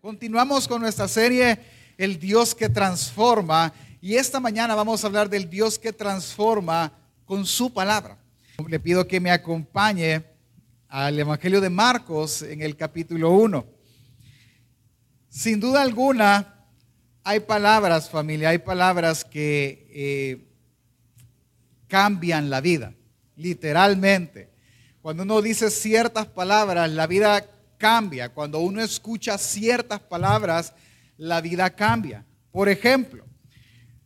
Continuamos con nuestra serie El Dios que transforma y esta mañana vamos a hablar del Dios que transforma con su palabra. Le pido que me acompañe al Evangelio de Marcos en el capítulo 1. Sin duda alguna, hay palabras, familia, hay palabras que eh, cambian la vida, literalmente. Cuando uno dice ciertas palabras, la vida cambia. Cuando uno escucha ciertas palabras, la vida cambia. Por ejemplo,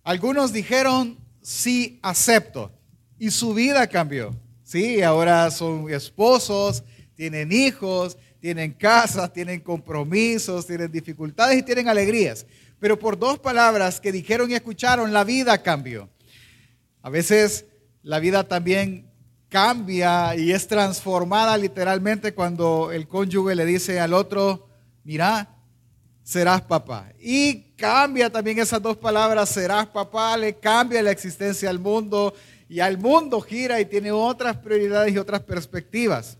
algunos dijeron, sí, acepto. Y su vida cambió. Sí, ahora son esposos, tienen hijos, tienen casas, tienen compromisos, tienen dificultades y tienen alegrías. Pero por dos palabras que dijeron y escucharon, la vida cambió. A veces la vida también cambia y es transformada literalmente cuando el cónyuge le dice al otro, mira, serás papá. Y cambia también esas dos palabras, serás papá, le cambia la existencia al mundo y al mundo gira y tiene otras prioridades y otras perspectivas.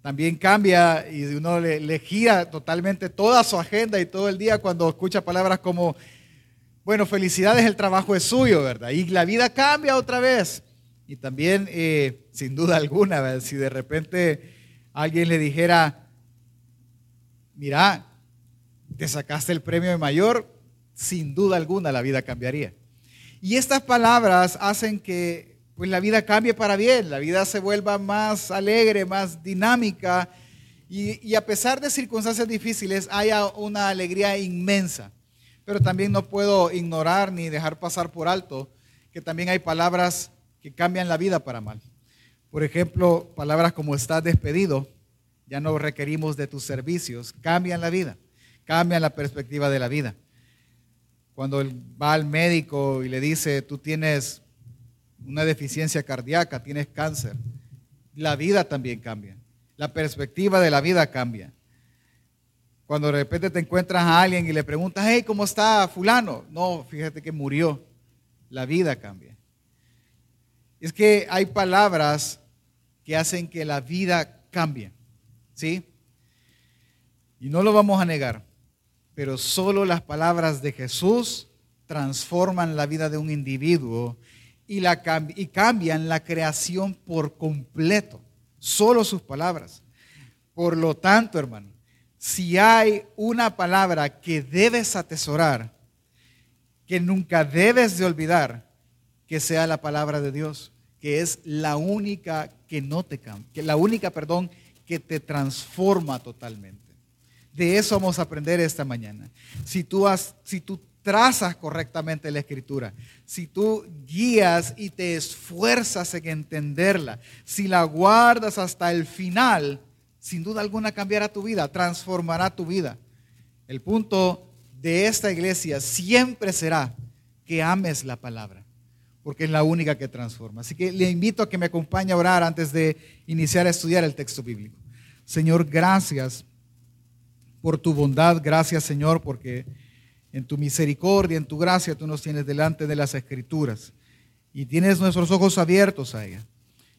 También cambia y uno le, gira totalmente toda su agenda y todo el día cuando escucha palabras como, bueno, felicidades, el trabajo es suyo, ¿verdad? Y la vida cambia otra vez. Y también, eh, sin duda alguna, si de repente alguien le dijera, mira, te sacaste el premio de mayor, sin duda alguna la vida cambiaría. Y estas palabras hacen que pues, la vida cambie para bien, la vida se vuelva más alegre, más dinámica, y, y a pesar de circunstancias difíciles haya una alegría inmensa. Pero también no puedo ignorar ni dejar pasar por alto que también hay palabras que cambian la vida para mal. Por ejemplo, palabras como estás despedido, ya no requerimos de tus servicios, cambian la vida, cambian la perspectiva de la vida. Cuando va al médico y le dice, tú tienes una deficiencia cardíaca, tienes cáncer, la vida también cambia, la perspectiva de la vida cambia. Cuando de repente te encuentras a alguien y le preguntas, hey, ¿cómo está fulano? No, fíjate que murió, la vida cambia. Es que hay palabras que hacen que la vida cambie. ¿Sí? Y no lo vamos a negar, pero solo las palabras de Jesús transforman la vida de un individuo y, y cambian la creación por completo. Solo sus palabras. Por lo tanto, hermano, si hay una palabra que debes atesorar, que nunca debes de olvidar, que sea la palabra de Dios que es la única que no te cambia, que la única, perdón, que te transforma totalmente. De eso vamos a aprender esta mañana. Si tú, si tú trazas correctamente la escritura, si tú guías y te esfuerzas en entenderla, si la guardas hasta el final, sin duda alguna cambiará tu vida, transformará tu vida. El punto de esta iglesia siempre será que ames la palabra porque es la única que transforma. Así que le invito a que me acompañe a orar antes de iniciar a estudiar el texto bíblico. Señor, gracias por tu bondad, gracias Señor, porque en tu misericordia, en tu gracia, tú nos tienes delante de las escrituras y tienes nuestros ojos abiertos a ella.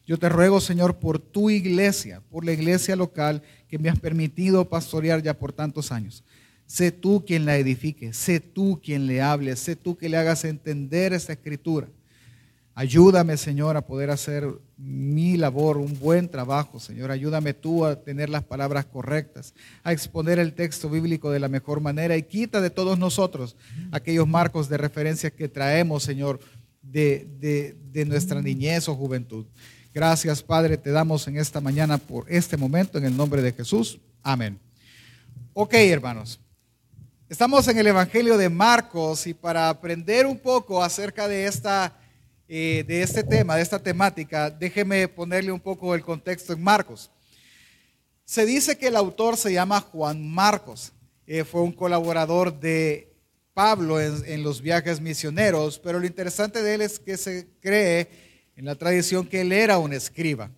Yo te ruego, Señor, por tu iglesia, por la iglesia local que me has permitido pastorear ya por tantos años. Sé tú quien la edifique, sé tú quien le hable, sé tú que le hagas entender esta escritura Ayúdame, Señor, a poder hacer mi labor, un buen trabajo, Señor. Ayúdame tú a tener las palabras correctas, a exponer el texto bíblico de la mejor manera y quita de todos nosotros aquellos marcos de referencia que traemos, Señor, de, de nuestra niñez o juventud. Gracias, Padre, te damos en esta mañana por este momento, en el nombre de Jesús. Amén. Ok, hermanos. Estamos en el Evangelio de Marcos y para aprender un poco acerca de esta eh, de este tema, de esta temática, déjeme ponerle un poco el contexto en Marcos. Se dice que el autor se llama Juan Marcos, eh, fue un colaborador de Pablo en, los viajes misioneros, pero lo interesante de él es que se cree en la tradición que él era un escriba.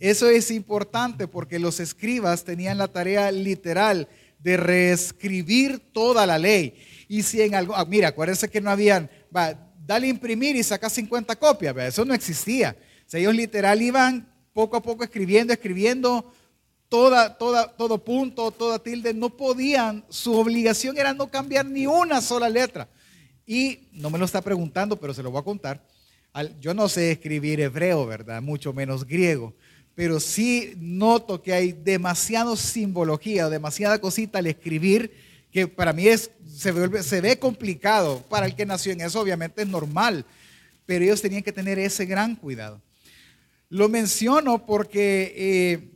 Eso es importante porque los escribas tenían la tarea literal de reescribir toda la ley. Y si en algo, ah, mira, acuérdense que no habían, dale imprimir y saca 50 copias. Eso no existía. ellos literal iban poco a poco escribiendo, escribiendo toda, toda, todo punto, toda tilde, no podían, su obligación era no cambiar ni una sola letra. Y no me lo está preguntando, pero se lo voy a contar. Yo no sé escribir hebreo, ¿verdad? Mucho menos griego. Pero sí noto que hay demasiada simbología, demasiada cosita al escribir que para mí es, se, se ve complicado. Para el que nació en eso, obviamente es normal. Pero ellos tenían que tener ese gran cuidado. Lo menciono porque eh,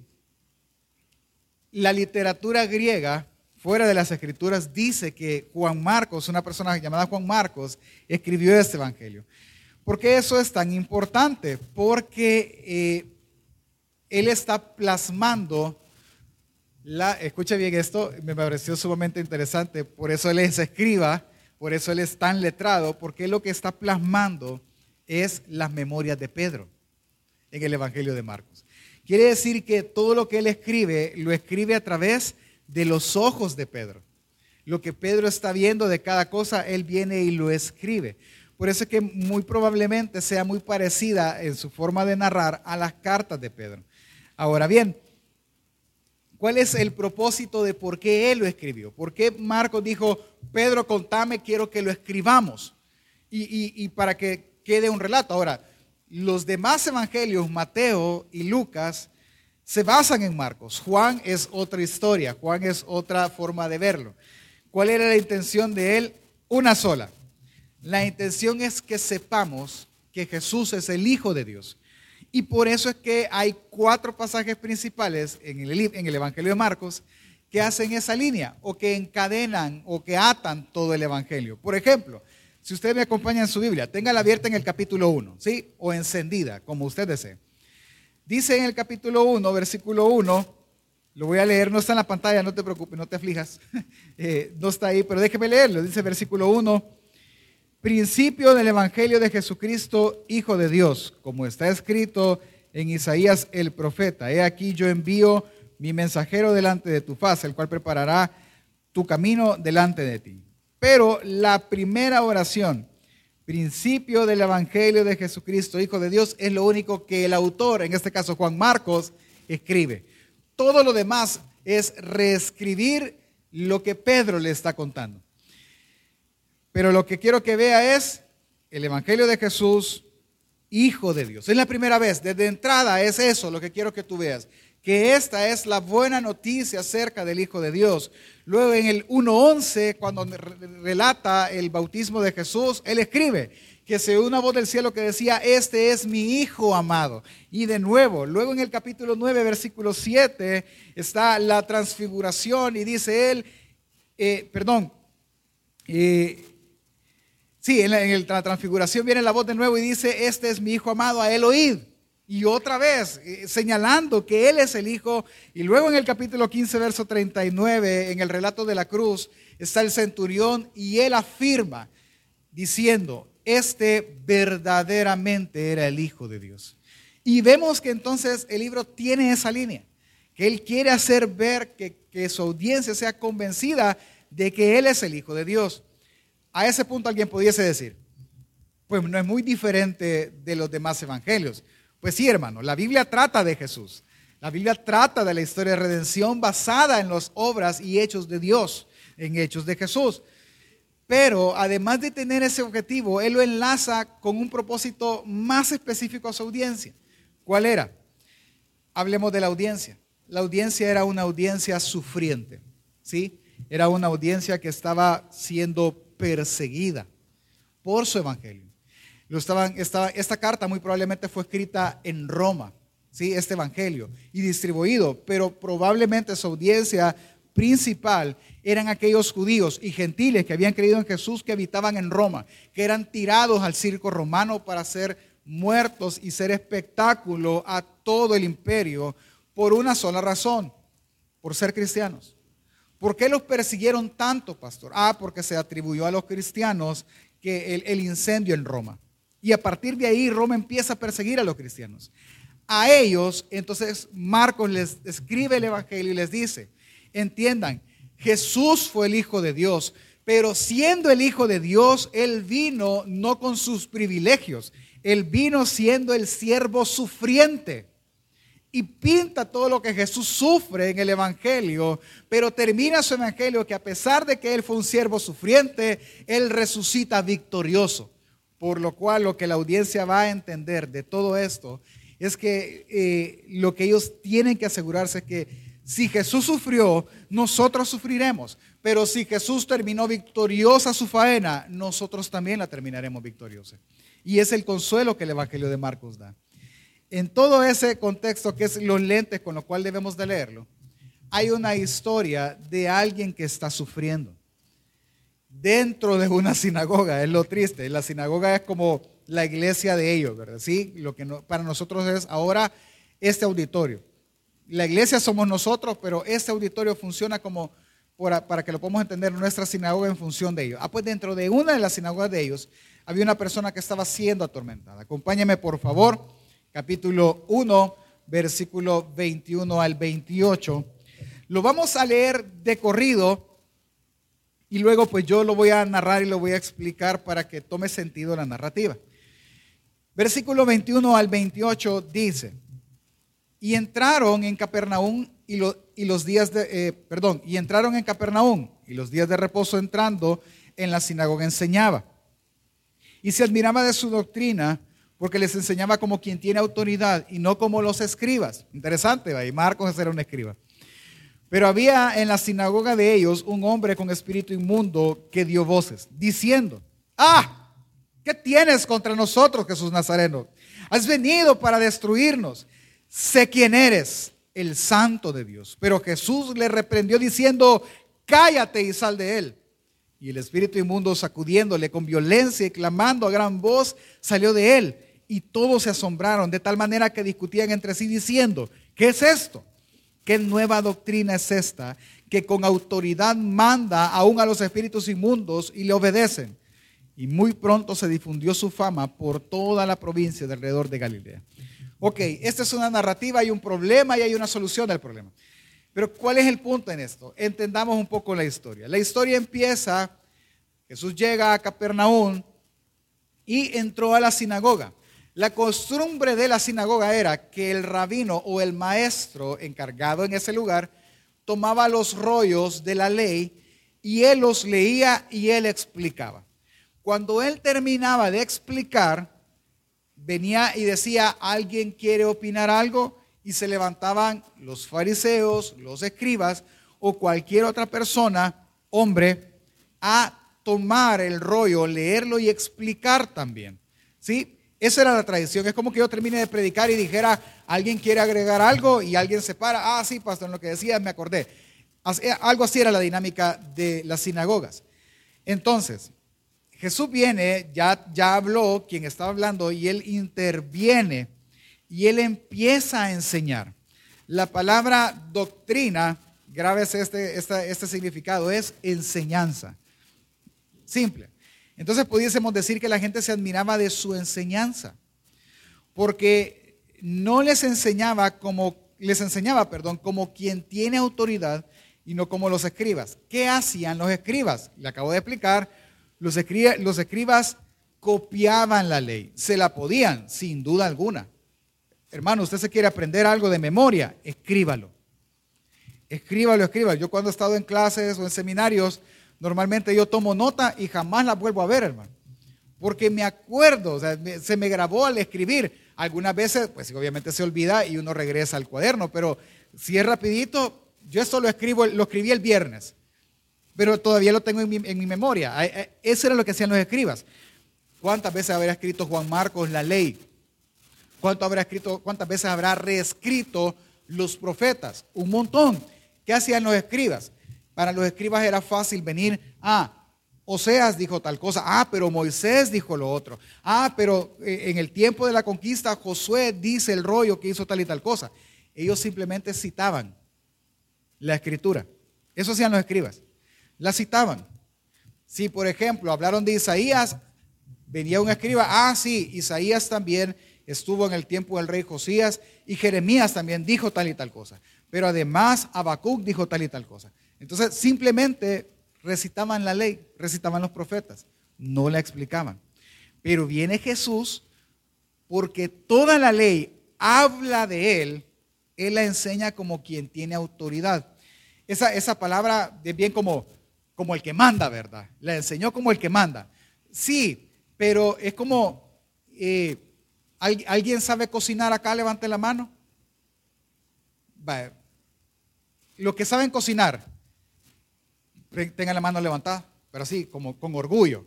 la literatura griega, fuera de las escrituras, dice que Juan Marcos, una persona llamada Juan Marcos, escribió este evangelio. ¿Por qué eso es tan importante? Porque eh, él está plasmando, la, escucha bien esto, me pareció sumamente interesante, por eso él es escriba, por eso él es tan letrado, porque lo que está plasmando es las memorias de Pedro en el Evangelio de Marcos. Quiere decir que todo lo que él escribe, lo escribe a través de los ojos de Pedro. Lo que Pedro está viendo de cada cosa, él viene y lo escribe. Por eso es que muy probablemente sea muy parecida en su forma de narrar a las cartas de Pedro. Ahora bien, ¿cuál es el propósito de por qué él lo escribió? ¿Por qué Marcos dijo, Pedro, contame, quiero que lo escribamos? Y, para que quede un relato. Ahora, los demás evangelios, Mateo y Lucas, se basan en Marcos. Juan es otra historia, Juan es otra forma de verlo. ¿Cuál era la intención de él? Una sola. La intención es que sepamos que Jesús es el Hijo de Dios. Y por eso es que hay cuatro pasajes principales en el, Evangelio de Marcos que hacen esa línea o que encadenan o que atan todo el Evangelio. Por ejemplo, si usted me acompaña en su Biblia, téngala abierta en el capítulo 1, ¿sí? O encendida, como usted desee. Dice en el capítulo 1, versículo 1, lo voy a leer, no está en la pantalla, no te preocupes, no te aflijas, eh, no está ahí, pero déjeme leerlo. Dice versículo 1, principio del Evangelio de Jesucristo, Hijo de Dios, como está escrito en Isaías el profeta. He aquí yo envío mi mensajero delante de tu faz, el cual preparará tu camino delante de ti. Pero la primera oración, principio del Evangelio de Jesucristo, Hijo de Dios, es lo único que el autor, en este caso Juan Marcos, escribe. Todo lo demás es reescribir lo que Pedro le está contando. Pero lo que quiero que vea es el Evangelio de Jesús, Hijo de Dios. Es la primera vez, desde entrada es eso lo que quiero que tú veas que esta es la buena noticia acerca del Hijo de Dios. Luego en el 1.11, cuando relata el bautismo de Jesús, él escribe que se una voz del cielo que decía, este es mi Hijo amado. Y de nuevo, luego en el capítulo 9, versículo 7, está la transfiguración y dice él, eh, perdón, eh, sí, en la, transfiguración viene la voz de nuevo y dice, este es mi Hijo amado, a él oíd. Y otra vez, eh, señalando que Él es el Hijo. Y luego en el capítulo 15, verso 39, en el relato de la cruz, está el centurión y Él afirma, diciendo, este verdaderamente era el Hijo de Dios. Y vemos que entonces el libro tiene esa línea, que Él quiere hacer ver que su audiencia sea convencida de que Él es el Hijo de Dios. A ese punto alguien pudiese decir, pues no es muy diferente de los demás evangelios. Pues sí, hermano, la Biblia trata de Jesús. La Biblia trata de la historia de redención basada en las obras y hechos de Dios, en hechos de Jesús. Pero además de tener ese objetivo, Él lo enlaza con un propósito más específico a su audiencia. ¿Cuál era? Hablemos de la audiencia. La audiencia era una audiencia sufriente, ¿sí? Era una audiencia que estaba siendo perseguida por su evangelio estaban, esta carta muy probablemente fue escrita en Roma, ¿sí? este evangelio, y distribuido, pero probablemente su audiencia principal eran aquellos judíos y gentiles que habían creído en Jesús que habitaban en Roma, que eran tirados al circo romano para ser muertos y ser espectáculo a todo el imperio por una sola razón, por ser cristianos. ¿Por qué los persiguieron tanto, pastor? Ah, porque se atribuyó a los cristianos que el incendio en Roma. Y a partir de ahí Roma empieza a perseguir a los cristianos. A ellos, entonces Marcos les escribe el Evangelio y les dice, entiendan, Jesús fue el Hijo de Dios, pero siendo el Hijo de Dios, Él vino no con sus privilegios, Él vino siendo el siervo sufriente. Y pinta todo lo que Jesús sufre en el Evangelio, pero termina su Evangelio que a pesar de que Él fue un siervo sufriente, Él resucita victorioso. Por lo cual lo que la audiencia va a entender de todo esto es que eh, lo que ellos tienen que asegurarse es que si Jesús sufrió, nosotros sufriremos. Pero si Jesús terminó victoriosa su faena, nosotros también la terminaremos victoriosa. Y es el consuelo que el Evangelio de Marcos da. En todo ese contexto que es los lentes con los cuales debemos de leerlo, hay una historia de alguien que está sufriendo dentro de una sinagoga. Es lo triste. La sinagoga es como la iglesia de ellos, ¿verdad? Sí, lo que para nosotros es ahora este auditorio. La iglesia somos nosotros, pero este auditorio funciona como para, que lo podamos entender nuestra sinagoga en función de ellos. Ah, pues dentro de una de las sinagogas de ellos había una persona que estaba siendo atormentada. Acompáñame por favor, capítulo 1, versículo 21 al 28. Lo vamos a leer de corrido y luego pues yo lo voy a narrar y lo voy a explicar para que tome sentido la narrativa. Versículo 21 al 28 dice, y entraron en Capernaum y, los días de, eh, perdón, y entraron en Capernaum y los días de reposo entrando en la sinagoga enseñaba. Y se admiraba de su doctrina porque les enseñaba como quien tiene autoridad y no como los escribas. Interesante, y Marcos era un escriba. Pero había en la sinagoga de ellos un hombre con espíritu inmundo que dio voces, diciendo, ah, ¿Qué tienes contra nosotros, Jesús Nazareno? Has venido para destruirnos. Sé quién eres, el santo de Dios. Pero Jesús le reprendió diciendo, cállate y sal de él. Y el espíritu inmundo sacudiéndole con violencia y clamando a gran voz, salió de él. Y todos se asombraron de tal manera que discutían entre sí diciendo, ¿qué es esto? ¿Qué nueva doctrina es esta que con autoridad manda aún a los espíritus inmundos y le obedecen? y muy pronto se difundió su fama por toda la provincia de alrededor de Galilea. Ok, esta es una narrativa, hay un problema y hay una solución al problema. Pero ¿cuál es el punto en esto? Entendamos un poco la historia. La historia empieza, Jesús llega a Capernaum y entró a la sinagoga. La costumbre de la sinagoga era que el rabino o el maestro encargado en ese lugar tomaba los rollos de la ley y él los leía y él explicaba. Cuando él terminaba de explicar, venía y decía, ¿alguien quiere opinar algo? Y se levantaban los fariseos, los escribas o cualquier otra persona, hombre, a tomar el rollo, leerlo y explicar también. ¿Sí? Esa era la tradición. Es como que yo termine de predicar y dijera, ¿alguien quiere agregar algo? Y alguien se para, ah, sí, pastor, en lo que decías me acordé. Algo así era la dinámica de las sinagogas. Entonces, Jesús viene, ya, ya habló quien estaba hablando y él interviene y él empieza a enseñar. La palabra doctrina, grave este, este, este significado, es enseñanza. Simple. Entonces pudiésemos decir que la gente se admiraba de su enseñanza, porque no les enseñaba como les enseñaba, perdón, como quien tiene autoridad y no como los escribas. ¿Qué hacían los escribas? Le acabo de explicar los, escribas copiaban la ley, se la podían, sin duda alguna. Hermano, usted se quiere aprender algo de memoria, escríbalo. Escríbalo, escríbalo. Yo cuando he estado en clases o en seminarios, normalmente yo tomo nota y jamás la vuelvo a ver, hermano. Porque me acuerdo, se me grabó al escribir. Algunas veces, pues obviamente se olvida y uno regresa al cuaderno, pero si es rapidito, yo esto lo escribo, lo escribí el viernes pero todavía lo tengo en mi, memoria. Eso era lo que hacían los escribas. ¿Cuántas veces habrá escrito Juan Marcos la ley? ¿Cuánto habrá escrito, ¿Cuántas veces habrá reescrito los profetas? Un montón. ¿Qué hacían los escribas? Para los escribas era fácil venir, ah, Oseas dijo tal cosa, ah, pero Moisés dijo lo otro, ah, pero eh, en el tiempo de la conquista Josué dice el rollo que hizo tal y tal cosa. Ellos simplemente citaban la escritura. Eso hacían los escribas la citaban. Si, por ejemplo, hablaron de Isaías, venía un escriba, ah, sí, Isaías también estuvo en el tiempo del rey Josías y Jeremías también dijo tal y tal cosa. Pero además Habacuc dijo tal y tal cosa. Entonces, simplemente recitaban la ley, recitaban los profetas, no la explicaban. Pero viene Jesús porque toda la ley habla de él Él la enseña como quien tiene autoridad. Esa, esa palabra es bien como, como el que manda, ¿verdad? La enseñó como el que manda. Sí, pero es como, eh, ¿alguien sabe cocinar acá? Levante la mano. Vale. Los que saben cocinar, tengan la mano levantada, pero así, como con orgullo.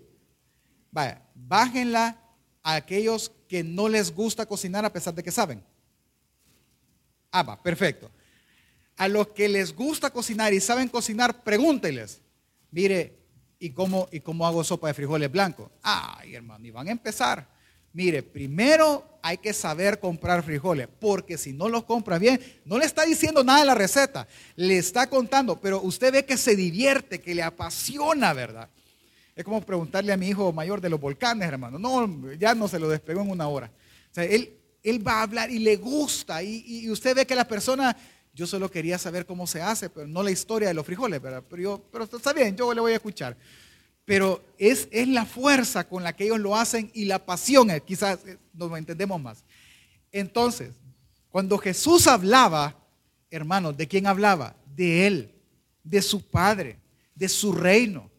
Vaya, bájenla a aquellos que no les gusta cocinar a pesar de que saben. Ah, va, perfecto. A los que les gusta cocinar y saben cocinar, pregúntenles. Mire, ¿y cómo, ¿y cómo hago sopa de frijoles blancos? Ay, hermano, y van a empezar. Mire, primero hay que saber comprar frijoles, porque si no los compra bien, no le está diciendo nada de la receta, le está contando, pero usted ve que se divierte, que le apasiona, ¿verdad? Es como preguntarle a mi hijo mayor de los volcanes, hermano. No, ya no se lo despegó en una hora. O sea, él, él va a hablar y le gusta. Y, usted ve que la persona, yo solo quería saber cómo se hace, pero no la historia de los frijoles, ¿verdad? Pero, yo, pero está bien, yo le voy a escuchar. Pero es, es la fuerza con la que ellos lo hacen y la pasión, eh, quizás eh, nos entendemos más. Entonces, cuando Jesús hablaba, hermanos, ¿de quién hablaba? De Él, de su Padre, de su reino.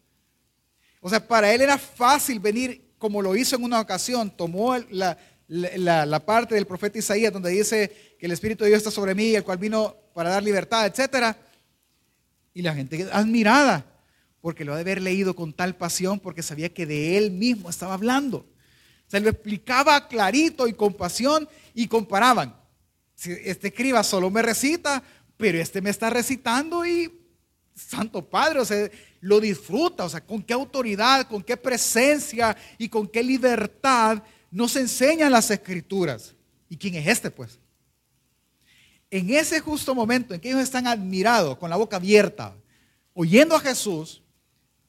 O sea, para él era fácil venir, como lo hizo en una ocasión, tomó la, parte del profeta Isaías donde dice que el Espíritu de Dios está sobre mí, el cual vino para dar libertad, etc. Y la gente admirada, porque lo ha de haber leído con tal pasión, porque sabía que de él mismo estaba hablando. Se lo explicaba clarito y con pasión y comparaban. Este escriba solo me recita, pero este me está recitando y Santo Padre, o sea, lo disfruta, o sea, con qué autoridad, con qué presencia y con qué libertad nos enseñan las escrituras. ¿Y quién es este, pues? En ese justo momento en que ellos están admirados, con la boca abierta, oyendo a Jesús,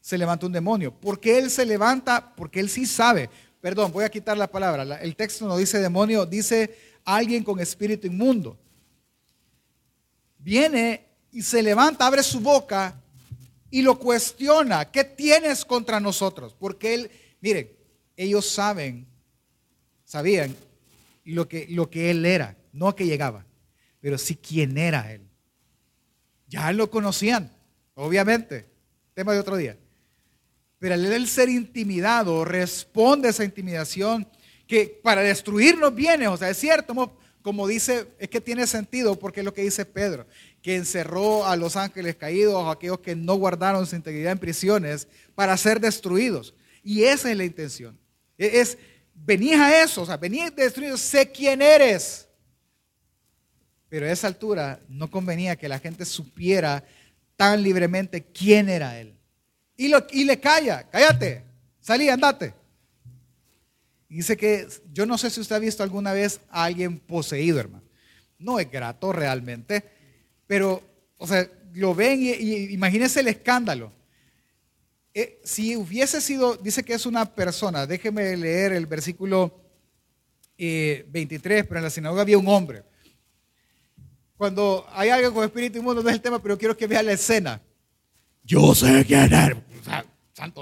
se levanta un demonio. porque él se levanta? Porque él sí sabe. Perdón, voy a quitar la palabra. El texto no dice demonio, dice alguien con espíritu inmundo. Viene y se levanta, abre su boca y lo cuestiona. ¿Qué tienes contra nosotros? Porque él, miren, ellos saben, sabían lo que, lo que él era, no que llegaba, pero sí quién era él. Ya lo conocían, obviamente, tema de otro día. Pero él ser intimidado, responde a esa intimidación que para destruirnos viene, o sea, es cierto, como dice, es que tiene sentido porque es lo que dice Pedro que encerró a los ángeles caídos, a aquellos que no guardaron su integridad en prisiones, para ser destruidos. Y esa es la intención. E-, es, venís a eso, o sea, venís destruido, sé quién eres. Pero a esa altura no convenía que la gente supiera tan libremente quién era él. Y, y le calla, cállate, salí, andate. dice que yo no sé si usted ha visto alguna vez a alguien poseído, hermano. No es grato realmente pero, o sea, lo ven y, imagínense el escándalo. Eh, si hubiese sido, dice que es una persona, déjeme leer el versículo 23, eh, pero en la sinagoga había un hombre. Cuando hay alguien con espíritu inmundo, no es el tema, pero quiero que vea la escena. Yo sé quién es.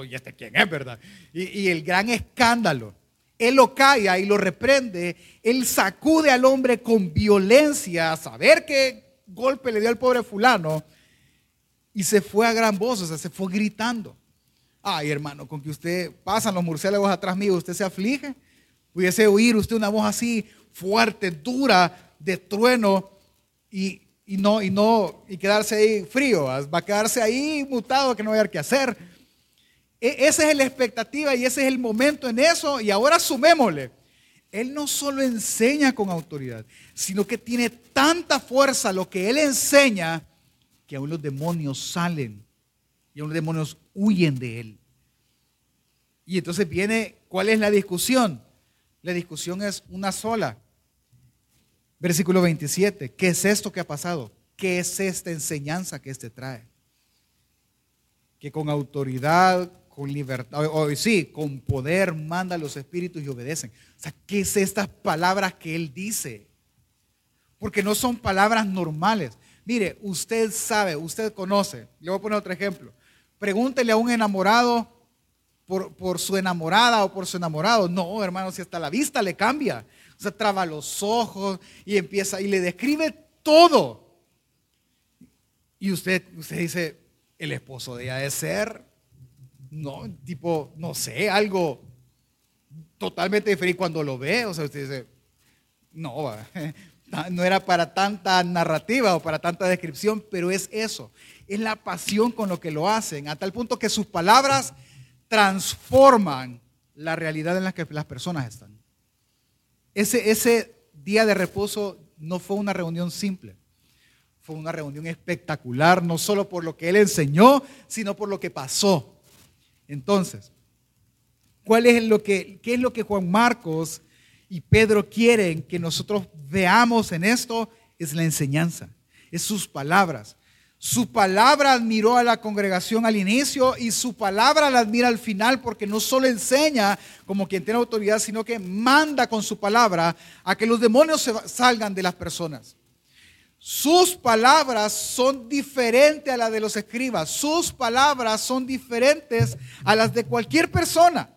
Y este quién es, ¿verdad? Y, y el gran escándalo. Él lo calla y lo reprende. Él sacude al hombre con violencia, a saber que golpe le dio al pobre fulano y se fue a gran voz, o sea, se fue gritando. Ay, hermano, con que usted pasan los murciélagos atrás mío, usted se aflige. Pudiese oír usted una voz así fuerte, dura, de trueno y, no, y no, y quedarse ahí frío. Va a quedarse ahí mutado que no va a qué hacer. E, esa es la expectativa y ese es el momento en eso. Y ahora sumémosle él no solo enseña con autoridad, sino que tiene tanta fuerza lo que Él enseña que aún los demonios salen y aún los demonios huyen de Él. Y entonces viene, ¿cuál es la discusión? La discusión es una sola. Versículo 27, ¿qué es esto que ha pasado? ¿Qué es esta enseñanza que éste trae? Que con autoridad, con libertad, o, sí, con poder manda a los espíritus y obedecen. O sea, ¿qué es estas palabras que él dice? Porque no son palabras normales. Mire, usted sabe, usted conoce. Le voy a poner otro ejemplo. Pregúntele a un enamorado por, por su enamorada o por su enamorado. No, hermano, si hasta la vista le cambia. O sea, traba los ojos y empieza y le describe todo. Y usted, usted dice, el esposo de ella de ser, no, tipo, no sé, algo totalmente diferente cuando lo ve. O sea, usted dice, no, no era para tanta narrativa o para tanta descripción, pero es eso. Es la pasión con lo que lo hacen, a tal punto que sus palabras transforman la realidad en la que las personas están. Ese, ese día de reposo no fue una reunión simple. Fue una reunión espectacular, no solo por lo que él enseñó, sino por lo que pasó. Entonces, ¿cuál es lo que, ¿qué es lo que Juan Marcos y Pedro quieren que nosotros veamos en esto? Es la enseñanza, es sus palabras. Su palabra admiró a la congregación al inicio y su palabra la admira al final porque no solo enseña como quien tiene autoridad, sino que manda con su palabra a que los demonios se salgan de las personas. Sus palabras son diferentes a las de los escribas. Sus palabras son diferentes a las de cualquier persona.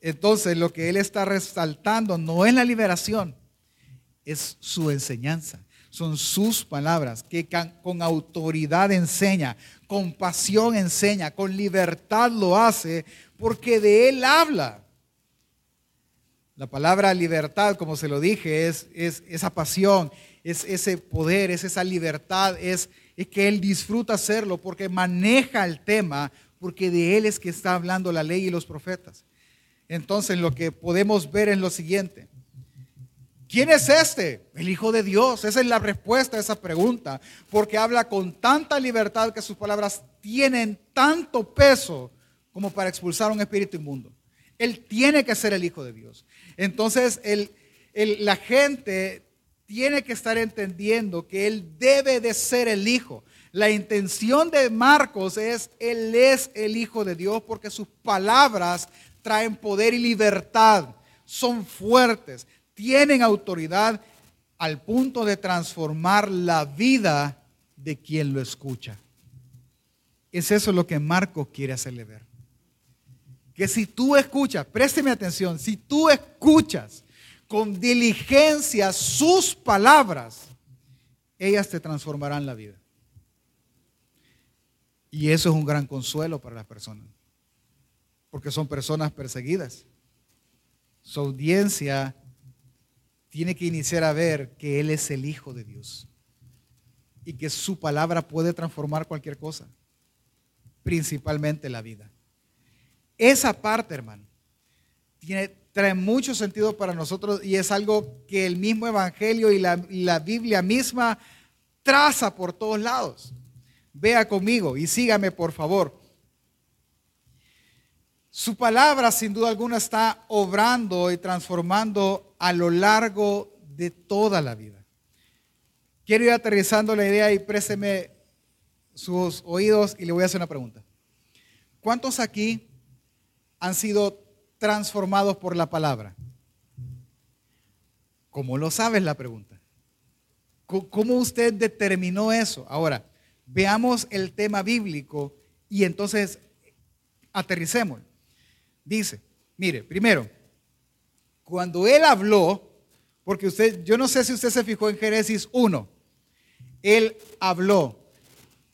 Entonces lo que él está resaltando no es la liberación, es su enseñanza son sus palabras, que con autoridad enseña, con pasión enseña, con libertad lo hace, porque de Él habla. La palabra libertad, como se lo dije, es, es esa pasión, es ese poder, es esa libertad, es, es que Él disfruta hacerlo porque maneja el tema, porque de Él es que está hablando la ley y los profetas. Entonces lo que podemos ver es lo siguiente. ¿Quién es este? El Hijo de Dios. Esa es la respuesta a esa pregunta, porque habla con tanta libertad que sus palabras tienen tanto peso como para expulsar un espíritu inmundo. Él tiene que ser el Hijo de Dios. Entonces, la gente tiene que estar entendiendo que Él debe de ser el Hijo. La intención de Marcos es, Él es el Hijo de Dios porque sus palabras traen poder y libertad, son fuertes, tienen autoridad al punto de transformar la vida de quien lo escucha. Es eso lo que Marcos quiere hacerle ver. Que si tú escuchas, présteme atención, si tú escuchas con diligencia sus palabras, ellas te transformarán la vida. Y eso es un gran consuelo para las personas, porque son personas perseguidas. Su audiencia tiene que iniciar a ver que Él es el Hijo de Dios y que su palabra puede transformar cualquier cosa, principalmente la vida. Esa parte, hermano, tiene, trae mucho sentido para nosotros y es algo que el mismo Evangelio y la, y la Biblia misma traza por todos lados. Vea conmigo y sígame, por favor. Su palabra, sin duda alguna, está obrando y transformando a lo largo de toda la vida. Quiero ir aterrizando la idea y présteme sus oídos y le voy a hacer una pregunta. ¿Cuántos aquí han sido transformados por la palabra? ¿Cómo lo sabes la pregunta? ¿Cómo usted determinó eso? Ahora, veamos el tema bíblico y entonces aterricemos. Dice, mire, primero, cuando él habló, porque usted, yo no sé si usted se fijó en Génesis 1, él habló,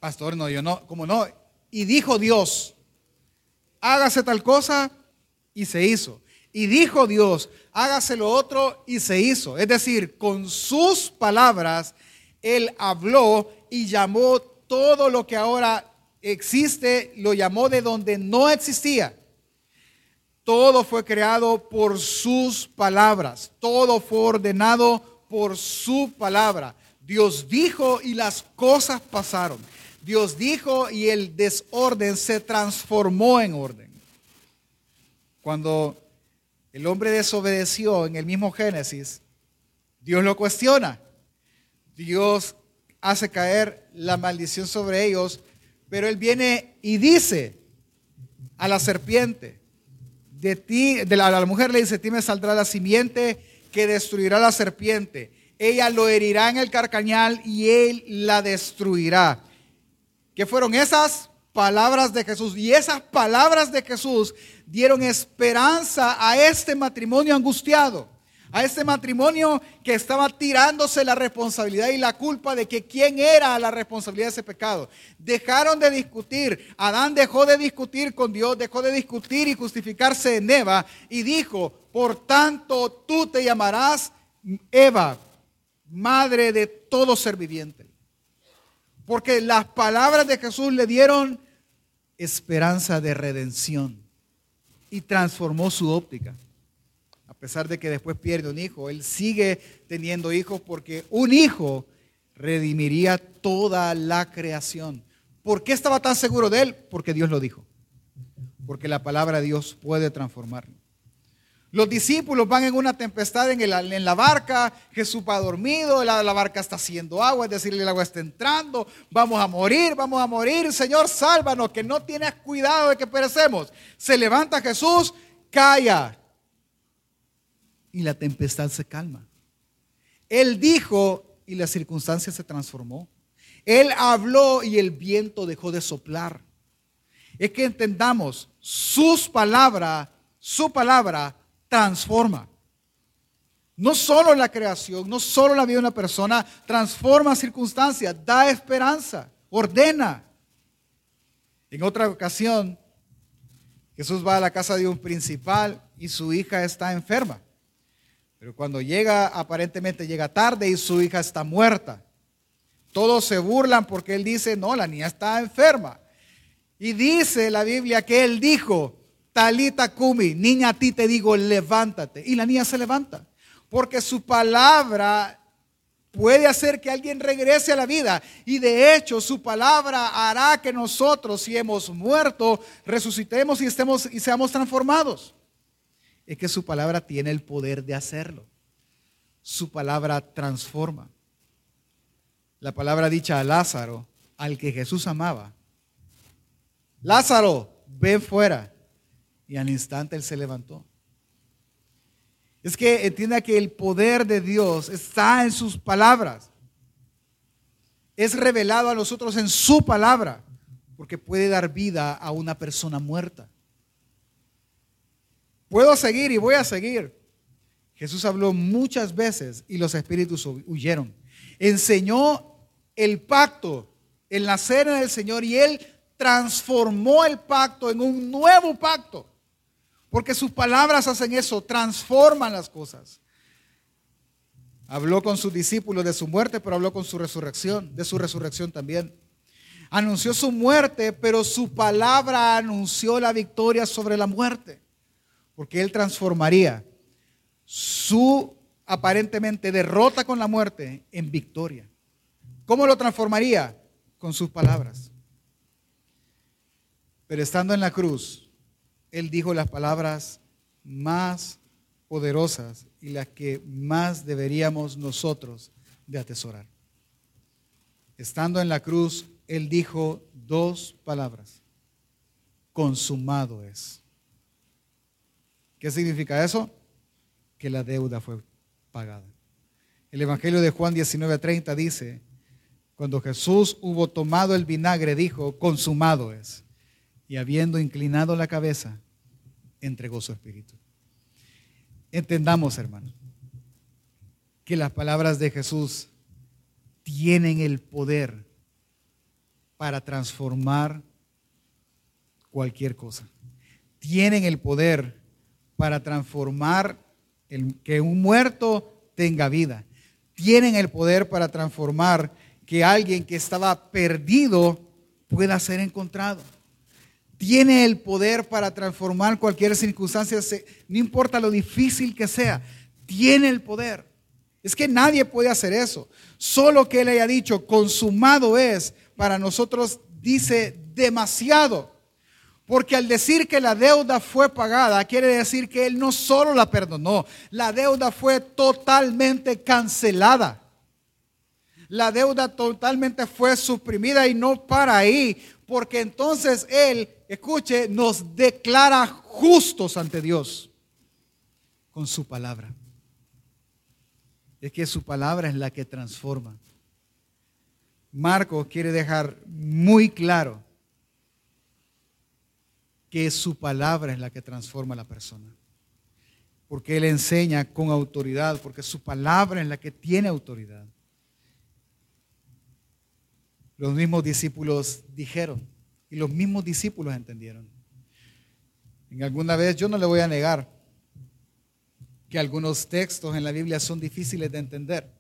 pastor, no, yo no, como no, y dijo Dios, hágase tal cosa y se hizo. Y dijo Dios, hágase lo otro y se hizo. Es decir, con sus palabras, él habló y llamó todo lo que ahora existe, lo llamó de donde no existía. Todo fue creado por sus palabras. Todo fue ordenado por su palabra. Dios dijo y las cosas pasaron. Dios dijo y el desorden se transformó en orden. Cuando el hombre desobedeció en el mismo Génesis, Dios lo cuestiona. Dios hace caer la maldición sobre ellos, pero él viene y dice a la serpiente, de ti, de la, la mujer le dice, ti me saldrá la simiente que destruirá la serpiente. Ella lo herirá en el carcañal y él la destruirá. ¿Qué fueron esas palabras de Jesús? Y esas palabras de Jesús dieron esperanza a este matrimonio angustiado, A este matrimonio que estaba tirándose la responsabilidad y la culpa de que quién era la responsabilidad de ese pecado. Dejaron de discutir. Adán dejó de discutir con Dios, dejó de discutir y justificarse en Eva y dijo, por tanto tú te llamarás Eva, madre de todo ser viviente. Porque las palabras de Jesús le dieron esperanza de redención y transformó su óptica. A pesar de que después pierde un hijo, él sigue teniendo hijos porque un hijo redimiría toda la creación. ¿Por qué estaba tan seguro de él? Porque Dios lo dijo. Porque la palabra de Dios puede transformarlo. Los discípulos van en una tempestad en, la barca, Jesús va dormido, la, la, barca está haciendo agua, es decir, el agua está entrando, vamos a morir, vamos a morir, Señor, sálvanos, que no tienes cuidado de que perecemos. Se levanta Jesús, calla, y la tempestad se calma. Él dijo y la circunstancia se transformó. Él habló y el viento dejó de soplar. Es que entendamos, sus palabras, su palabra transforma. No solo la creación, no solo la vida de una persona, transforma circunstancias, da esperanza, ordena. En otra ocasión, Jesús va a la casa de un principal y su hija está enferma. Pero cuando llega, aparentemente llega tarde y su hija está muerta. Todos se burlan porque él dice, no, la niña está enferma. Y dice la Biblia que él dijo, Talita Kumi, niña a ti te digo, levántate. Y la niña se levanta. Porque su palabra puede hacer que alguien regrese a la vida. Y de hecho, su palabra hará que nosotros, si hemos muerto, resucitemos y, estemos, y seamos transformados. Es que su palabra tiene el poder de hacerlo. Su palabra transforma. La palabra dicha a Lázaro, al que Jesús amaba. Lázaro, ven fuera. Y al instante él se levantó. Es que entienda que el poder de Dios está en sus palabras. Es revelado a nosotros en su palabra, porque puede dar vida a una persona muerta. Puedo seguir y voy a seguir. Jesús habló muchas veces y los espíritus huyeron. Enseñó el pacto, el nacer en el Señor y él transformó el pacto en un nuevo pacto. Porque sus palabras hacen eso, transforman las cosas. Habló con sus discípulos de su muerte, pero habló con su resurrección, de su resurrección también. Anunció su muerte, pero su palabra anunció la victoria sobre la muerte. Porque Él transformaría su aparentemente derrota con la muerte en victoria. ¿Cómo lo transformaría? Con sus palabras. Pero estando en la cruz, él dijo las palabras más poderosas y las que más deberíamos nosotros de atesorar. Estando en la cruz, Él dijo dos palabras. Consumado es. ¿Qué significa eso? Que la deuda fue pagada. El Evangelio de Juan 19:30 dice, cuando Jesús hubo tomado el vinagre, dijo, consumado es. Y habiendo inclinado la cabeza, entregó su espíritu. Entendamos, hermano, que las palabras de Jesús tienen el poder para transformar cualquier cosa. Tienen el poder para transformar el, que un muerto tenga vida. Tienen el poder para transformar que alguien que estaba perdido pueda ser encontrado tiene el poder para transformar cualquier circunstancia, no importa lo difícil que sea, tiene el poder. Es que nadie puede hacer eso. Solo que Él haya dicho, consumado es, para nosotros dice demasiado. Porque al decir que la deuda fue pagada, quiere decir que Él no solo la perdonó, la deuda fue totalmente cancelada. La deuda totalmente fue suprimida y no para ahí, porque entonces Él escuche, nos declara justos ante Dios con su palabra. Es que su palabra es la que transforma. Marco quiere dejar muy claro que su palabra es la que transforma a la persona. porque Él enseña con autoridad, porque su palabra es la que tiene autoridad. Los mismos discípulos dijeron y los mismos discípulos entendieron. En alguna vez yo no le voy a negar que algunos textos en la Biblia son difíciles de entender,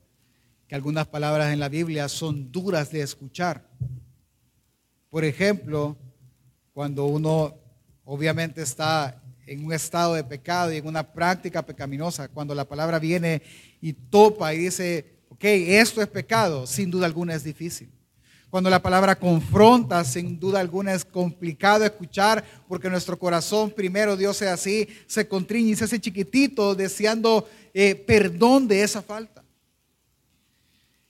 que algunas palabras en la Biblia son duras de escuchar. Por ejemplo, cuando uno obviamente está en un estado de pecado y en una práctica pecaminosa, cuando la palabra viene y topa y dice, ok, esto es pecado, sin duda alguna es difícil. Cuando la palabra confronta, sin duda alguna es complicado escuchar porque nuestro corazón, primero Dios sea así, se contriñe y se hace chiquitito deseando eh, perdón de esa falta.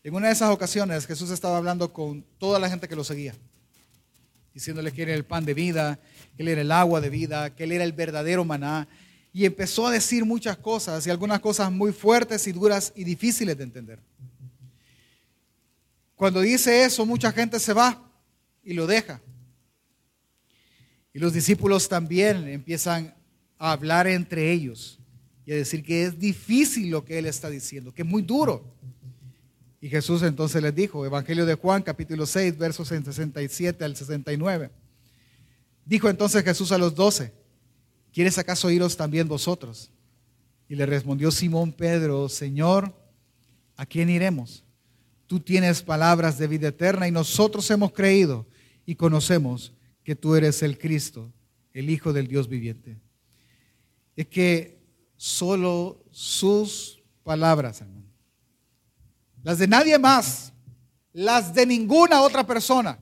En una de esas ocasiones Jesús estaba hablando con toda la gente que lo seguía, diciéndole que era el pan de vida, que él era el agua de vida, que él era el verdadero maná. Y empezó a decir muchas cosas y algunas cosas muy fuertes y duras y difíciles de entender. Cuando dice eso, mucha gente se va y lo deja. Y los discípulos también empiezan a hablar entre ellos y a decir que es difícil lo que él está diciendo, que es muy duro. Y Jesús entonces les dijo, Evangelio de Juan, capítulo 6, versos 67 al 69. Dijo entonces Jesús a los doce, ¿quieres acaso iros también vosotros? Y le respondió Simón Pedro, Señor, ¿a quién iremos? Tú tienes palabras de vida eterna y nosotros hemos creído y conocemos que tú eres el Cristo, el Hijo del Dios viviente. Es que solo sus palabras, hermano, las de nadie más, las de ninguna otra persona,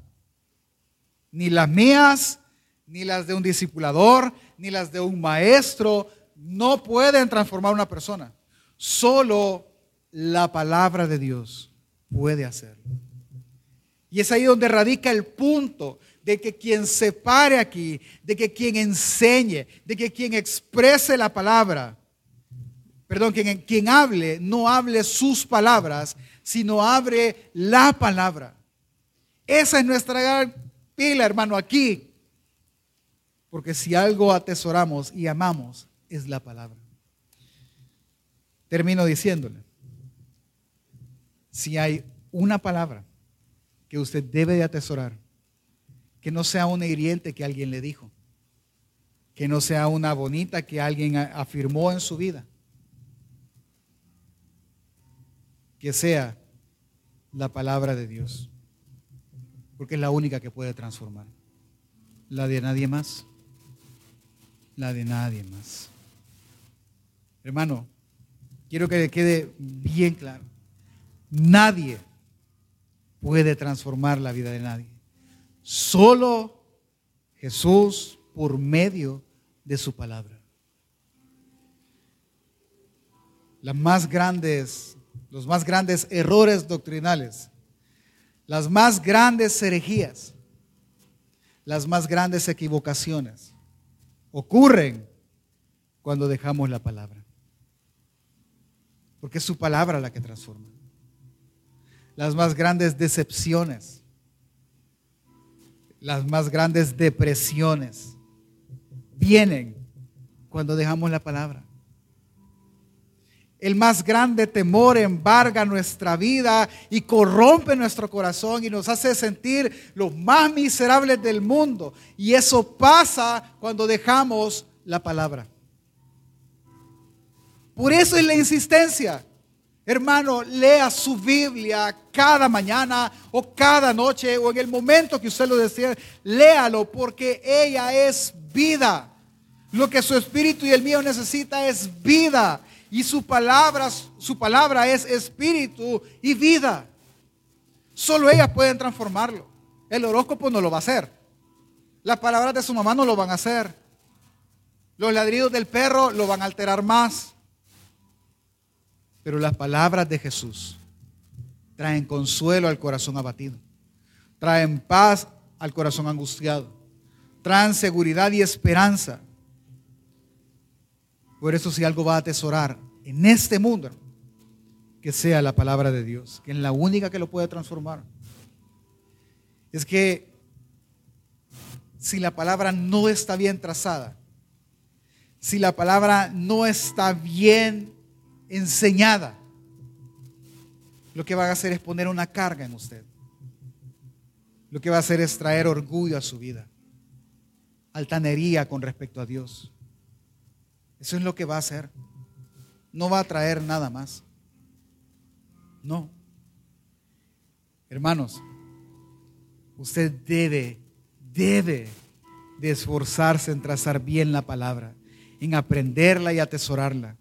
ni las mías, ni las de un discipulador, ni las de un maestro, no pueden transformar una persona. Solo la palabra de Dios puede hacerlo. Y es ahí donde radica el punto de que quien se pare aquí, de que quien enseñe, de que quien exprese la palabra, perdón, quien, quien hable, no hable sus palabras, sino abre la palabra. Esa es nuestra gran pila, hermano, aquí. Porque si algo atesoramos y amamos es la palabra. Termino diciéndole, si hay una palabra que usted debe de atesorar, que no sea una hiriente que alguien le dijo, que no sea una bonita que alguien afirmó en su vida, que sea la palabra de Dios, porque es la única que puede transformar, la de nadie más la de nadie más. Hermano, quiero que le quede bien claro. Nadie puede transformar la vida de nadie. Solo Jesús por medio de su palabra. Las más grandes, los más grandes errores doctrinales, las más grandes herejías, las más grandes equivocaciones ocurren cuando dejamos la palabra. Porque es su palabra la que transforma. Las más grandes decepciones, las más grandes depresiones vienen cuando dejamos la palabra. El más grande temor embarga nuestra vida y corrompe nuestro corazón y nos hace sentir los más miserables del mundo. Y eso pasa cuando dejamos la palabra. Por eso es la insistencia. Hermano, lea su Biblia cada mañana o cada noche o en el momento que usted lo desee. Léalo porque ella es vida. Lo que su espíritu y el mío necesita es vida y su palabra, su palabra es espíritu y vida. Solo ellas pueden transformarlo. El horóscopo no lo va a hacer. Las palabras de su mamá no lo van a hacer. Los ladridos del perro lo van a alterar más. Pero las palabras de Jesús traen consuelo al corazón abatido. Traen paz al corazón angustiado. Traen seguridad y esperanza. Por eso si algo va a atesorar en este mundo, que sea la palabra de Dios, que es la única que lo puede transformar. Es que si la palabra no está bien trazada, si la palabra no está bien enseñada, lo que va a hacer es poner una carga en usted. Lo que va a hacer es traer orgullo a su vida, altanería con respecto a Dios. Eso es lo que va a hacer. No va a traer nada más. No. Hermanos, usted debe, debe de esforzarse en trazar bien la palabra, en aprenderla y atesorarla.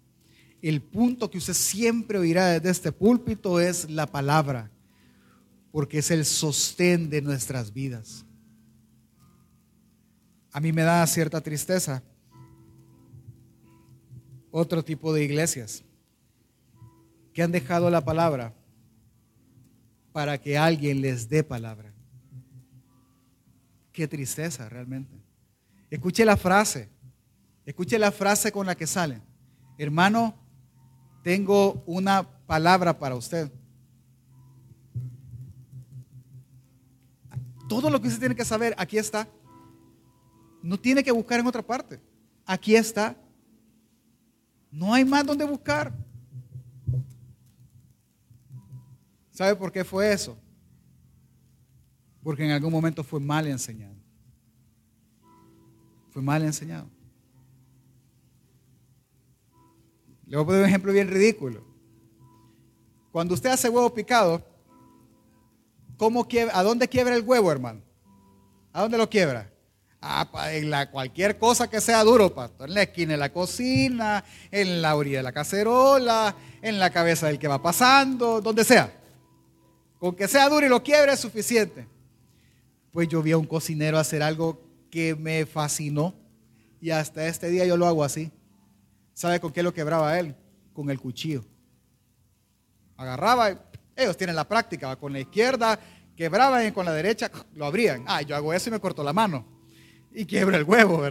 El punto que usted siempre oirá desde este púlpito es la palabra, porque es el sostén de nuestras vidas. A mí me da cierta tristeza otro tipo de iglesias que han dejado la palabra para que alguien les dé palabra. Qué tristeza realmente. Escuche la frase, escuche la frase con la que sale. Hermano, tengo una palabra para usted. Todo lo que usted tiene que saber, aquí está. No tiene que buscar en otra parte. Aquí está. No hay más donde buscar. ¿Sabe por qué fue eso? Porque en algún momento fue mal enseñado. Fue mal enseñado. Le voy a poner un ejemplo bien ridículo. Cuando usted hace huevo picado, ¿cómo ¿a dónde quiebra el huevo, hermano? ¿A dónde lo quiebra? Ah, en la, cualquier cosa que sea duro, pastor. En la esquina de la cocina, en la orilla de la cacerola, en la cabeza del que va pasando, donde sea. Con que sea duro y lo quiebre es suficiente. Pues yo vi a un cocinero hacer algo que me fascinó y hasta este día yo lo hago así. ¿Sabe con qué lo quebraba él? Con el cuchillo. Agarraba, ellos tienen la práctica, con la izquierda quebraban y con la derecha lo abrían. Ah, yo hago eso y me corto la mano y quiebra el huevo.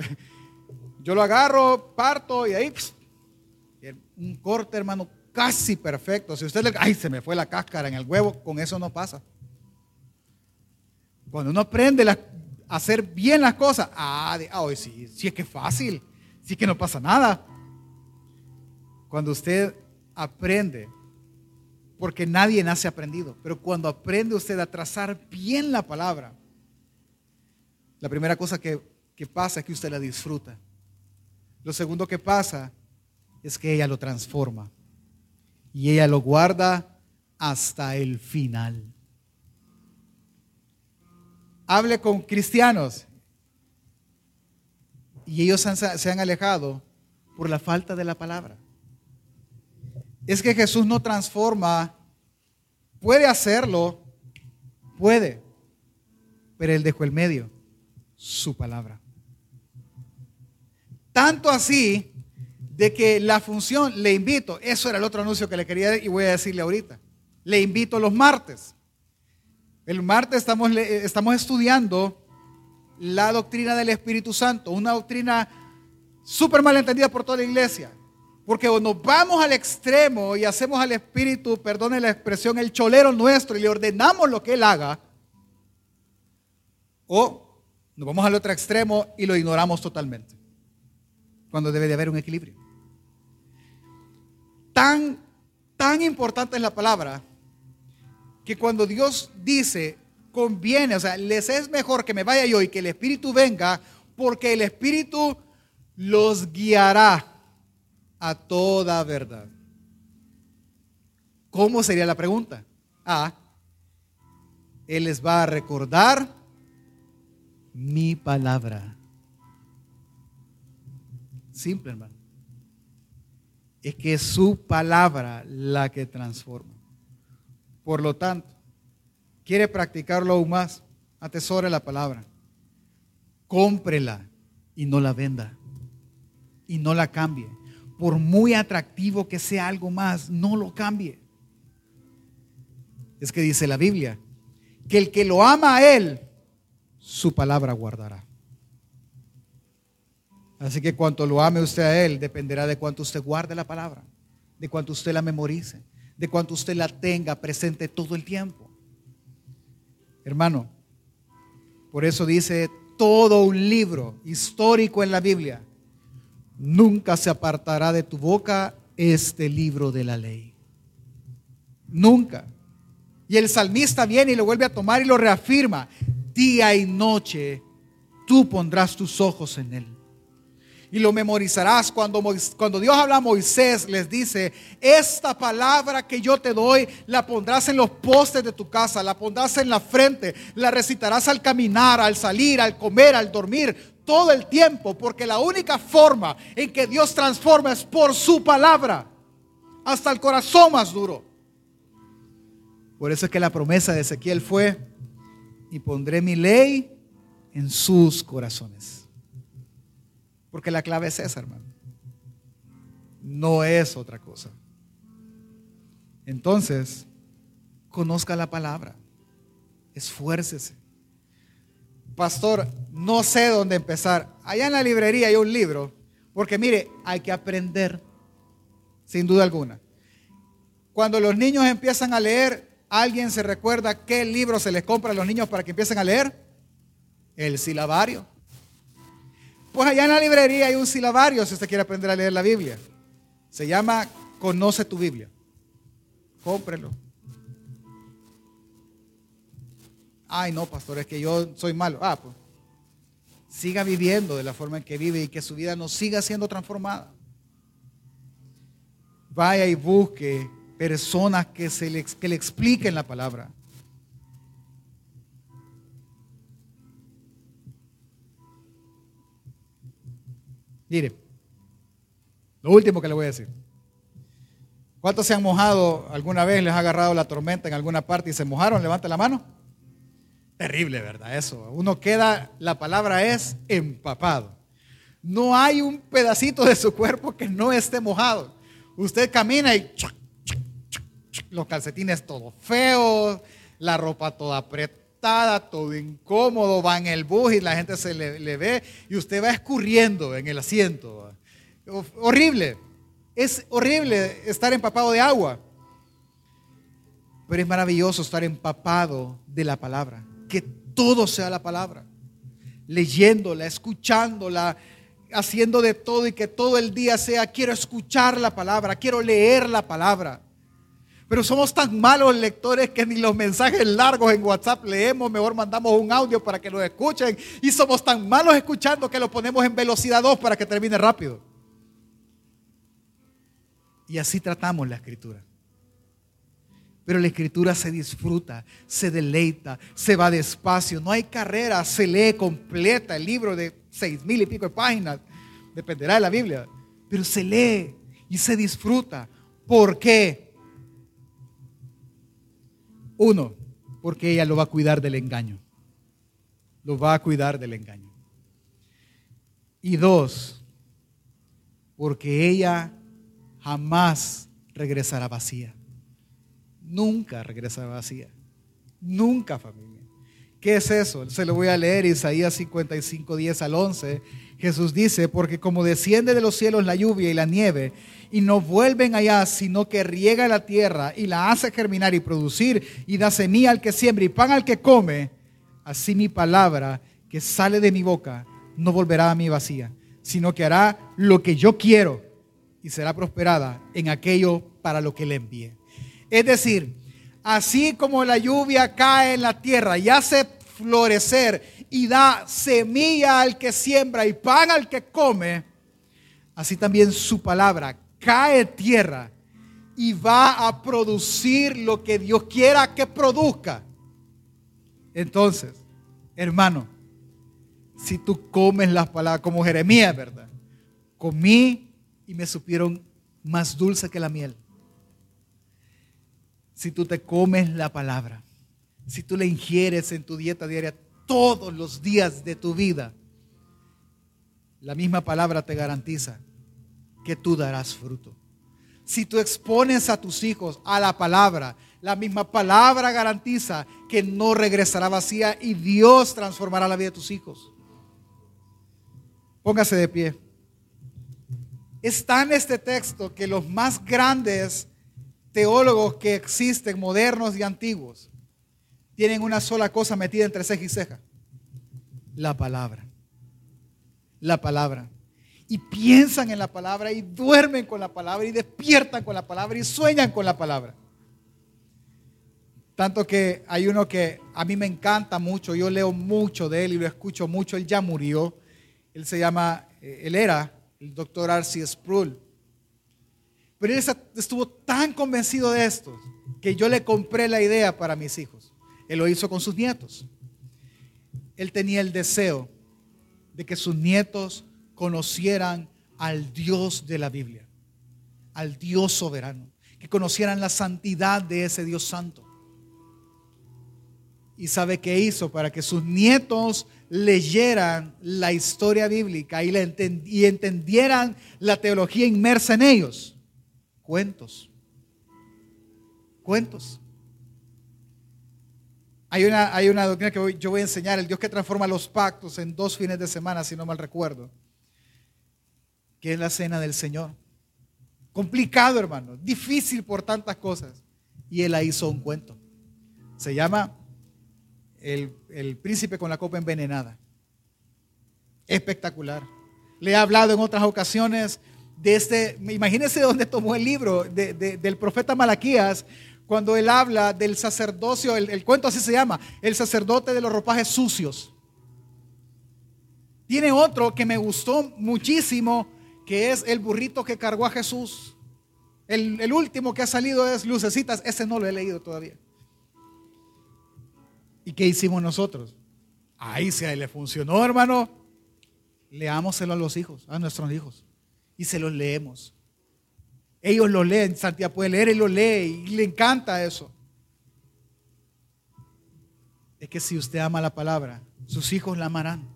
Yo lo agarro, parto y ahí un corte, hermano, casi perfecto. Si usted le, ay, se me fue la cáscara en el huevo, con eso no pasa. Cuando uno aprende a hacer bien las cosas, ah, ah sí, sí es que es fácil, sí que no pasa nada. Cuando usted aprende, porque nadie nace aprendido, pero cuando aprende usted a trazar bien la palabra, la primera cosa que que pasa es que usted la disfruta. Lo segundo que pasa es que ella lo transforma y ella lo guarda hasta el final. Hable con cristianos y ellos se han alejado por la falta de la palabra. Es que Jesús no transforma, puede hacerlo, puede, pero Él dejó el medio, su palabra. Tanto así de que la función, le invito, eso era el otro anuncio que le quería y voy a decirle ahorita. Le invito los martes. El martes estamos, estamos estudiando la doctrina del Espíritu Santo, una doctrina súper mal entendida por toda la iglesia. Porque o nos vamos al extremo y hacemos al Espíritu, perdone la expresión, el cholero nuestro y le ordenamos lo que Él haga, o nos vamos al otro extremo y lo ignoramos totalmente cuando debe de haber un equilibrio. Tan, tan importante es la palabra que cuando Dios dice, conviene, o sea, les es mejor que me vaya yo y que el Espíritu venga, porque el Espíritu los guiará a toda verdad. ¿Cómo sería la pregunta? Ah, Él les va a recordar mi palabra. Simple, hermano. Es que su palabra la que transforma. Por lo tanto, quiere practicarlo aún más, atesore la palabra. Cómprela y no la venda. Y no la cambie. Por muy atractivo que sea algo más, no lo cambie. Es que dice la Biblia, que el que lo ama a Él, su palabra guardará. Así que cuanto lo ame usted a Él, dependerá de cuánto usted guarde la palabra, de cuánto usted la memorice, de cuánto usted la tenga presente todo el tiempo. Hermano, por eso dice todo un libro histórico en la Biblia nunca se apartará de tu boca este libro de la ley. Nunca. Y el salmista viene y lo vuelve a tomar y lo reafirma. Día y noche tú pondrás tus ojos en él. Y lo memorizarás cuando, cuando Dios habla a Moisés, les dice, esta palabra que yo te doy, la pondrás en los postes de tu casa, la pondrás en la frente, la recitarás al caminar, al salir, al comer, al dormir, todo el tiempo, porque la única forma en que Dios transforma es por su palabra, hasta el corazón más duro. Por eso es que la promesa de Ezequiel fue, y pondré mi ley en sus corazones. Porque la clave es esa, hermano. No es otra cosa. Entonces, conozca la palabra. Esfuércese. Pastor, no sé dónde empezar. Allá en la librería hay un libro. Porque mire, hay que aprender. Sin duda alguna. Cuando los niños empiezan a leer, ¿alguien se recuerda qué libro se les compra a los niños para que empiecen a leer? El silabario. Pues allá en la librería hay un silabario si usted quiere aprender a leer la Biblia. Se llama Conoce tu Biblia. Cómprelo. Ay, no, pastor, es que yo soy malo. Ah, pues siga viviendo de la forma en que vive y que su vida no siga siendo transformada. Vaya y busque personas que, se le, que le expliquen la palabra. Mire, lo último que le voy a decir. ¿Cuántos se han mojado alguna vez? ¿Les ha agarrado la tormenta en alguna parte y se mojaron? Levanta la mano. Terrible, ¿verdad? Eso. Uno queda, la palabra es empapado. No hay un pedacito de su cuerpo que no esté mojado. Usted camina y los calcetines todos feos, la ropa toda apretada todo incómodo, va en el bus y la gente se le, ve y usted va escurriendo en el asiento. Horrible. Es horrible estar empapado de agua. Pero es maravilloso estar empapado de la palabra. Que todo sea la palabra. Leyéndola, escuchándola, haciendo de todo y que todo el día sea, quiero escuchar la palabra, quiero leer la palabra. Pero somos tan malos lectores que ni los mensajes largos en WhatsApp leemos, mejor mandamos un audio para que lo escuchen. Y somos tan malos escuchando que lo ponemos en velocidad 2 para que termine rápido. Y así tratamos la escritura. Pero la escritura se disfruta, se deleita, se va despacio. No hay carrera, se lee completa el libro de seis mil y pico de páginas. Dependerá de la Biblia. Pero se lee y se disfruta. ¿Por qué? Uno, porque ella lo va a cuidar del engaño. Lo va a cuidar del engaño. Y dos, porque ella jamás regresará vacía. Nunca regresará vacía. Nunca, familia. ¿Qué es eso? Se lo voy a leer, Isaías 55, 10 al 11. Jesús dice, porque como desciende de los cielos la lluvia y la nieve, y no vuelven allá, sino que riega la tierra y la hace germinar y producir, y da semilla al que siembra y pan al que come, así mi palabra que sale de mi boca no volverá a mí vacía, sino que hará lo que yo quiero y será prosperada en aquello para lo que le envíe. Es decir, así como la lluvia cae en la tierra y hace florecer y da semilla al que siembra y pan al que come, así también su palabra cae tierra y va a producir lo que Dios quiera que produzca. Entonces, hermano, si tú comes las palabras como Jeremías, ¿verdad? Comí y me supieron más dulce que la miel si tú te comes la palabra, si tú la ingieres en tu dieta diaria todos los días de tu vida, la misma palabra te garantiza que tú darás fruto. Si tú expones a tus hijos a la palabra, la misma palabra garantiza que no regresará vacía y Dios transformará la vida de tus hijos. Póngase de pie. Está en este texto que los más grandes teólogos que existen, modernos y antiguos, tienen una sola cosa metida entre ceja y ceja. La palabra. La palabra. y piensan en la palabra y duermen con la palabra y despiertan con la palabra y sueñan con la palabra. Tanto que hay uno que a mí me encanta mucho, yo leo mucho de él y lo escucho mucho, él ya murió. Él se llama, eh, él era el doctor Arcee Sproul. Pero él estuvo tan convencido de esto que yo le compré la idea para mis hijos. Él lo hizo con sus nietos. Él tenía el deseo de que sus nietos conocieran al Dios de la Biblia, al Dios soberano, que conocieran la santidad de ese Dios santo. Y sabe qué hizo para que sus nietos leyeran la historia bíblica y, y entendieran la teología inmersa en ellos. Cuentos. Cuentos. Hay una, hay una doctrina que yo voy a enseñar, el Dios que transforma los pactos en dos fines de semana, si no mal recuerdo que es la cena del Señor. Complicado, hermano, difícil por tantas cosas. Y él ahí hizo un cuento. Se llama el, el príncipe con la copa envenenada. Espectacular. Le he hablado en otras ocasiones de este, imagínense dónde tomó el libro del profeta Malaquías, cuando él habla del sacerdocio, el, el, cuento así se llama, el sacerdote de los ropajes sucios. Tiene otro que me gustó muchísimo, que es el burrito que cargó a Jesús. El, último que ha salido es Lucecitas, ese no lo he leído todavía. ¿Y qué hicimos nosotros? Ahí se le funcionó, hermano. Leámoselo a los hijos, a nuestros hijos. Y se los leemos. Ellos lo leen, Santiago puede leer y lo lee y le encanta eso. Es que si usted ama la palabra, sus hijos la amarán.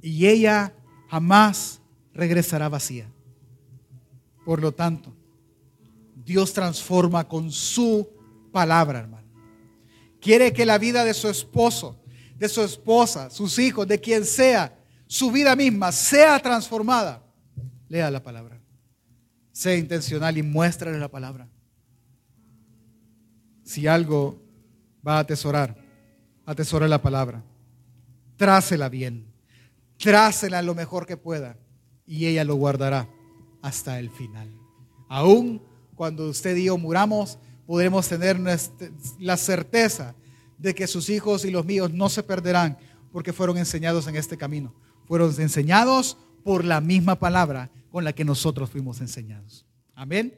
Y ella jamás regresará vacía. Por lo tanto, Dios transforma con su palabra, hermano. Quiere que la vida de su esposo, de su esposa, sus hijos, de quien sea, su vida misma sea transformada. Lea la palabra. Sea intencional y muéstrale la palabra. Si algo va a atesorar, atesora la palabra. Trácela bien. Trácela lo mejor que pueda y ella lo guardará hasta el final. Aún cuando usted y yo muramos, podremos tener la certeza de que sus hijos y los míos no se perderán porque fueron enseñados en este camino. Fueron enseñados por la misma palabra con la que nosotros fuimos enseñados. Amén.